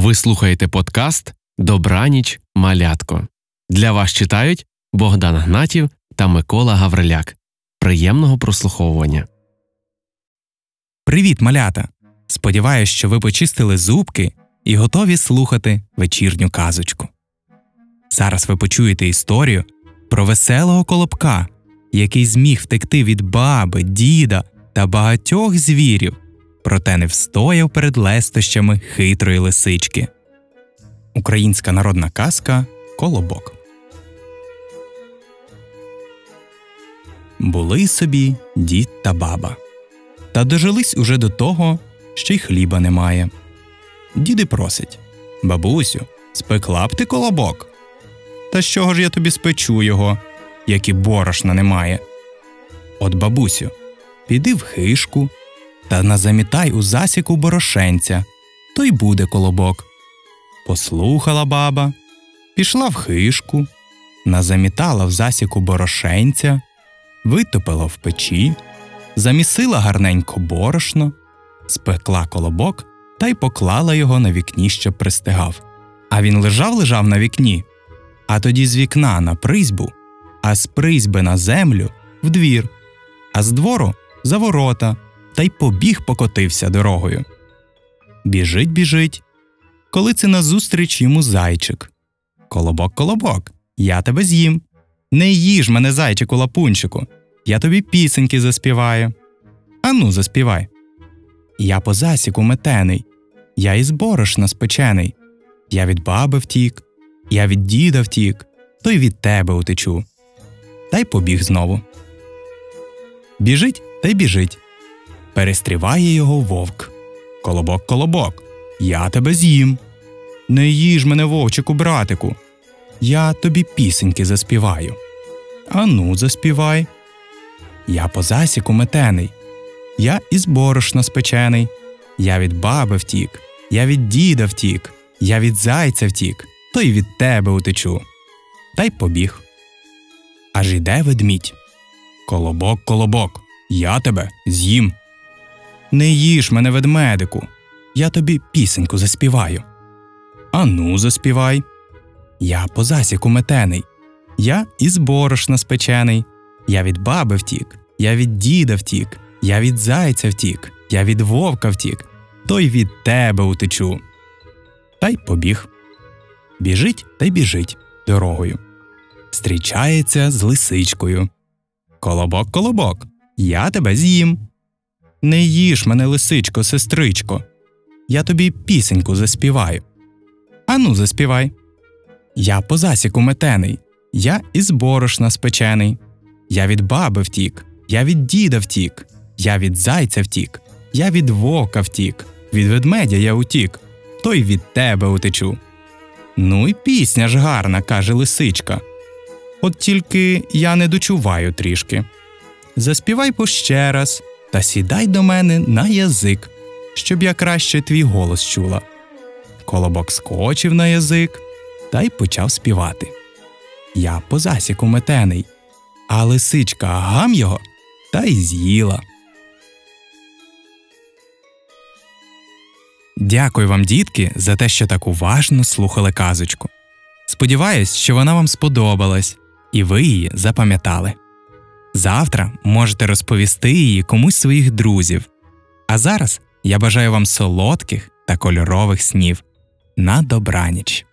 Ви слухаєте подкаст Добраніч малятко. Для вас читають Богдан Гнатів та Микола Гавриляк. Приємного прослуховування. Привіт, малята! Сподіваюсь, що ви почистили зубки і готові слухати вечірню казочку. Зараз ви почуєте історію про веселого колобка, який зміг втекти від баби, діда та багатьох звірів, проте не встояв перед лестощами хитрої лисички. Українська народна казка Колобок. Були собі дід та баба. Та дожились уже до того, що й хліба немає. Діди просить Бабусю, спекла б ти колобок. Та з чого ж я тобі спечу його, як і борошна немає? От, бабусю, піди в хишку та назамітай у засіку борошенця, то й буде колобок. Послухала баба, пішла в хишку, назамітала в засіку борошенця, витопила в печі, замісила гарненько борошно, спекла колобок та й поклала його на вікні, щоб пристигав. А він лежав лежав на вікні, а тоді з вікна на призьбу, а з призьби на землю в двір, а з двору за ворота, та й побіг покотився дорогою. Біжить, біжить. Коли це назустріч йому зайчик. Колобок, колобок, я тебе з'їм. Не їж мене, зайчику лапунчику, я тобі пісеньки заспіваю. Ану, заспівай. Я по засіку метений, я із борошна спечений. Я від баби втік, я від діда втік, то й від тебе утечу. Та й побіг знову. Біжить та й біжить. Перестріває його вовк. Колобок, колобок, я тебе з'їм. Не їж мене, вовчику, братику. Я тобі пісеньки заспіваю. Ану, заспівай. Я по засіку метений, я із борошна спечений. Я від баби втік, я від діда втік, я від зайця втік, то й від тебе утечу. Та й побіг. Аж іде ведмідь. Колобок, колобок, я тебе з'їм. Не їж мене, ведмедику, я тобі пісеньку заспіваю. Ану, заспівай. Я по засіку метений, я із борошна спечений, я від баби втік, я від діда втік, я від зайця втік, я від вовка втік, то й від тебе утечу. Та й побіг. Біжить та й біжить дорогою. Зустрічається з лисичкою. Колобок, колобок, я тебе з'їм. Не їж мене, лисичко, сестричко. Я тобі пісеньку заспіваю. Ану, заспівай. Я по засіку метений, я із борошна спечений. Я від баби втік, я від діда втік, я від зайця втік, я від вовка втік, від ведмедя я утік, то й від тебе утечу. Ну і пісня ж гарна, каже лисичка. От тільки я не дочуваю трішки. Заспівай ще раз та сідай до мене на язик, щоб я краще твій голос чула. Колобок скочив на язик та й почав співати. Я по засіку метений, а лисичка гам його та й з'їла. Дякую вам, дітки, за те, що так уважно слухали казочку. Сподіваюсь, що вона вам сподобалась і ви її запам'ятали. Завтра можете розповісти її комусь своїх друзів. А зараз я бажаю вам солодких та кольорових снів. На добраніч!